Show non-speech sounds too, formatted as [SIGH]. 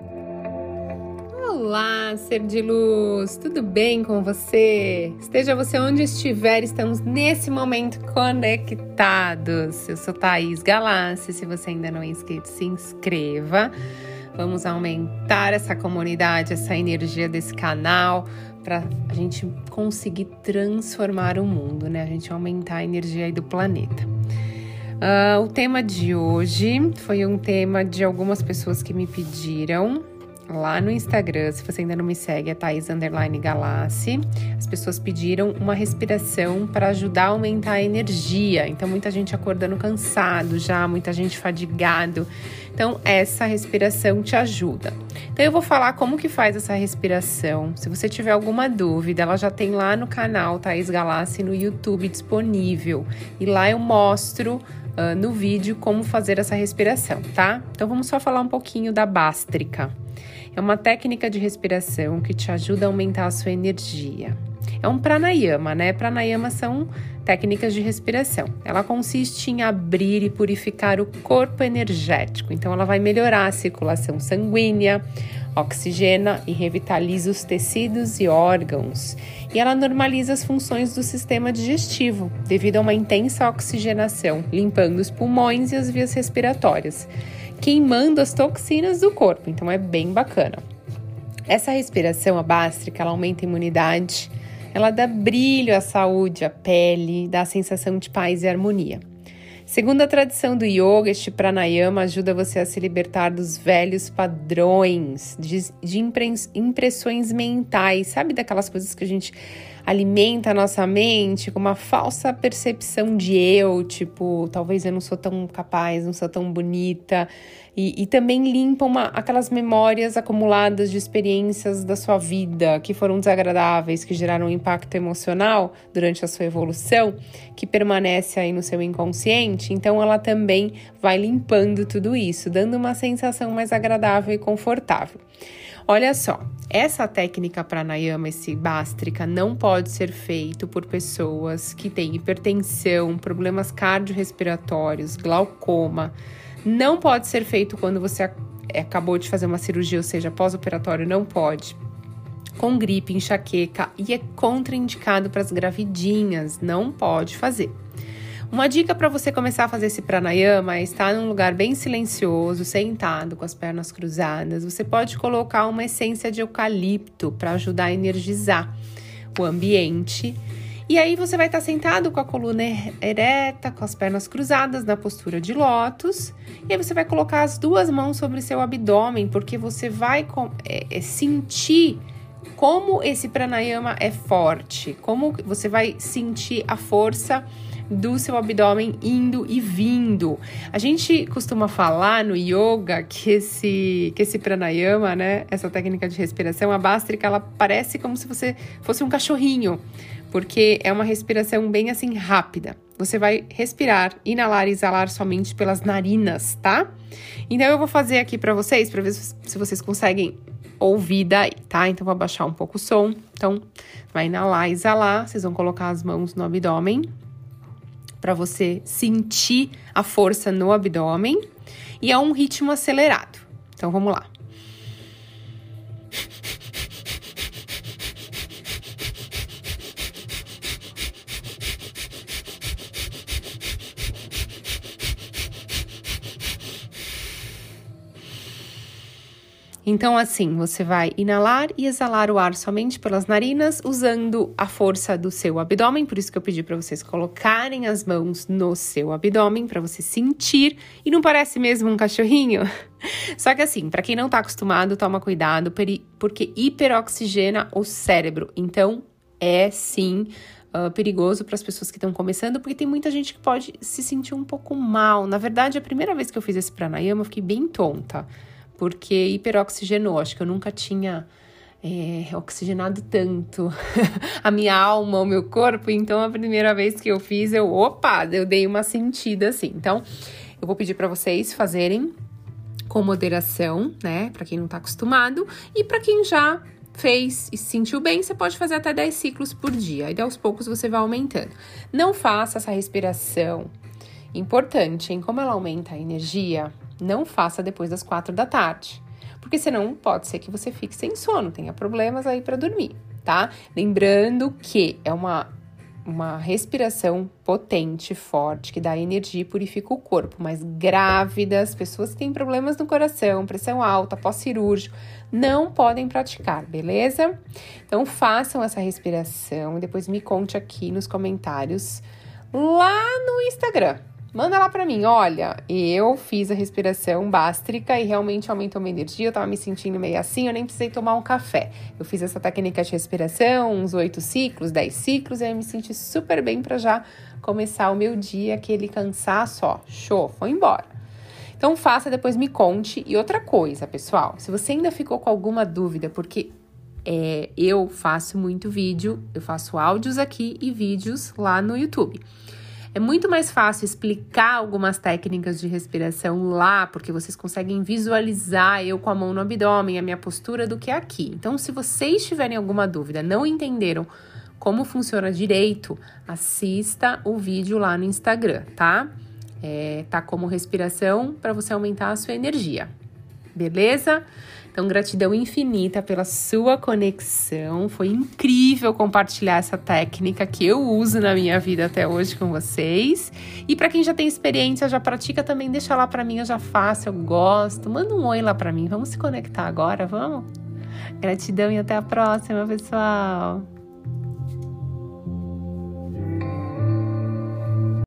Olá, ser de luz, tudo bem com você? Esteja você onde estiver, estamos nesse momento conectados. Eu sou Thaís Galassi, se você ainda não é inscrito, se inscreva. Vamos aumentar essa comunidade, essa energia desse canal para a gente conseguir transformar o mundo, né? A gente aumentar a energia aí do planeta. Uh, o tema de hoje foi um tema de algumas pessoas que me pediram lá no Instagram, se você ainda não me segue, é Thaís Underline Galassi. As pessoas pediram uma respiração para ajudar a aumentar a energia. Então, muita gente acordando cansado já, muita gente fadigado. Então, essa respiração te ajuda. Então, eu vou falar como que faz essa respiração. Se você tiver alguma dúvida, ela já tem lá no canal Thaís Galassi no YouTube disponível. E lá eu mostro uh, no vídeo como fazer essa respiração, tá? Então, vamos só falar um pouquinho da bástrica. É uma técnica de respiração que te ajuda a aumentar a sua energia. É um pranayama, né? Pranayama são técnicas de respiração. Ela consiste em abrir e purificar o corpo energético. Então, ela vai melhorar a circulação sanguínea, oxigena e revitaliza os tecidos e órgãos. E ela normaliza as funções do sistema digestivo, devido a uma intensa oxigenação, limpando os pulmões e as vias respiratórias queimando as toxinas do corpo. Então é bem bacana. Essa respiração abástrica, ela aumenta a imunidade, ela dá brilho à saúde, à pele, dá a sensação de paz e harmonia. Segundo a tradição do yoga, este pranayama ajuda você a se libertar dos velhos padrões, de, de impressões mentais, sabe daquelas coisas que a gente alimenta a nossa mente com uma falsa percepção de eu, tipo, talvez eu não sou tão capaz, não sou tão bonita. E, e também limpa uma, aquelas memórias acumuladas de experiências da sua vida que foram desagradáveis, que geraram um impacto emocional durante a sua evolução, que permanece aí no seu inconsciente. Então, ela também vai limpando tudo isso, dando uma sensação mais agradável e confortável. Olha só, essa técnica pranayama, esse bástrica, não pode ser feito por pessoas que têm hipertensão, problemas cardiorrespiratórios, glaucoma. Não pode ser feito quando você acabou de fazer uma cirurgia, ou seja, pós-operatório, não pode. Com gripe, enxaqueca e é contraindicado para as gravidinhas, não pode fazer. Uma dica para você começar a fazer esse pranayama é estar num lugar bem silencioso, sentado, com as pernas cruzadas. Você pode colocar uma essência de eucalipto para ajudar a energizar o ambiente. E aí você vai estar sentado com a coluna ereta, com as pernas cruzadas na postura de lótus. E aí você vai colocar as duas mãos sobre seu abdômen, porque você vai é, é, sentir como esse pranayama é forte, como você vai sentir a força do seu abdômen indo e vindo. A gente costuma falar no yoga que esse, que esse pranayama, né, essa técnica de respiração, a bástrica, ela parece como se você fosse um cachorrinho, porque é uma respiração bem assim rápida. Você vai respirar, inalar e exalar somente pelas narinas, tá? Então eu vou fazer aqui para vocês, para ver se vocês conseguem ouvir daí, tá? Então vou abaixar um pouco o som. Então vai inalar exalar, vocês vão colocar as mãos no abdômen para você sentir a força no abdômen e é um ritmo acelerado. Então vamos lá. Então, assim, você vai inalar e exalar o ar somente pelas narinas, usando a força do seu abdômen. Por isso que eu pedi para vocês colocarem as mãos no seu abdômen para você sentir. E não parece mesmo um cachorrinho? [LAUGHS] Só que assim, para quem não tá acostumado, toma cuidado, porque hiperoxigena o cérebro. Então, é sim Uh, perigoso para as pessoas que estão começando, porque tem muita gente que pode se sentir um pouco mal. Na verdade, a primeira vez que eu fiz esse pranayama, eu fiquei bem tonta porque hiperoxigenou. Acho que eu nunca tinha é, oxigenado tanto [LAUGHS] a minha alma, o meu corpo. Então, a primeira vez que eu fiz, eu, opa, eu dei uma sentida assim. Então, eu vou pedir para vocês fazerem com moderação, né? Para quem não tá acostumado e para quem já fez e se sentiu bem, você pode fazer até 10 ciclos por dia. E aos poucos você vai aumentando. Não faça essa respiração. Importante, hein? Como ela aumenta a energia, não faça depois das quatro da tarde. porque senão pode ser que você fique sem sono, tenha problemas aí para dormir, tá? Lembrando que é uma uma respiração potente, forte, que dá energia e purifica o corpo. Mas grávidas, pessoas que têm problemas no coração, pressão alta, pós-cirúrgico, não podem praticar, beleza? Então façam essa respiração e depois me conte aqui nos comentários lá no Instagram. Manda lá para mim, olha, eu fiz a respiração bástrica e realmente aumentou minha energia, eu tava me sentindo meio assim, eu nem precisei tomar um café. Eu fiz essa técnica de respiração, uns oito ciclos, dez ciclos, e aí eu me senti super bem para já começar o meu dia, aquele cansaço, ó, show, foi embora. Então faça, depois me conte. E outra coisa, pessoal, se você ainda ficou com alguma dúvida, porque é, eu faço muito vídeo, eu faço áudios aqui e vídeos lá no YouTube. É muito mais fácil explicar algumas técnicas de respiração lá, porque vocês conseguem visualizar eu com a mão no abdômen, a minha postura, do que aqui. Então, se vocês tiverem alguma dúvida, não entenderam como funciona direito, assista o vídeo lá no Instagram, tá? É, tá como respiração para você aumentar a sua energia. Beleza? Então, gratidão infinita pela sua conexão. Foi incrível compartilhar essa técnica que eu uso na minha vida até hoje com vocês. E para quem já tem experiência, já pratica também, deixa lá para mim, eu já faço, eu gosto. Manda um oi lá para mim. Vamos se conectar agora, vamos? Gratidão e até a próxima, pessoal.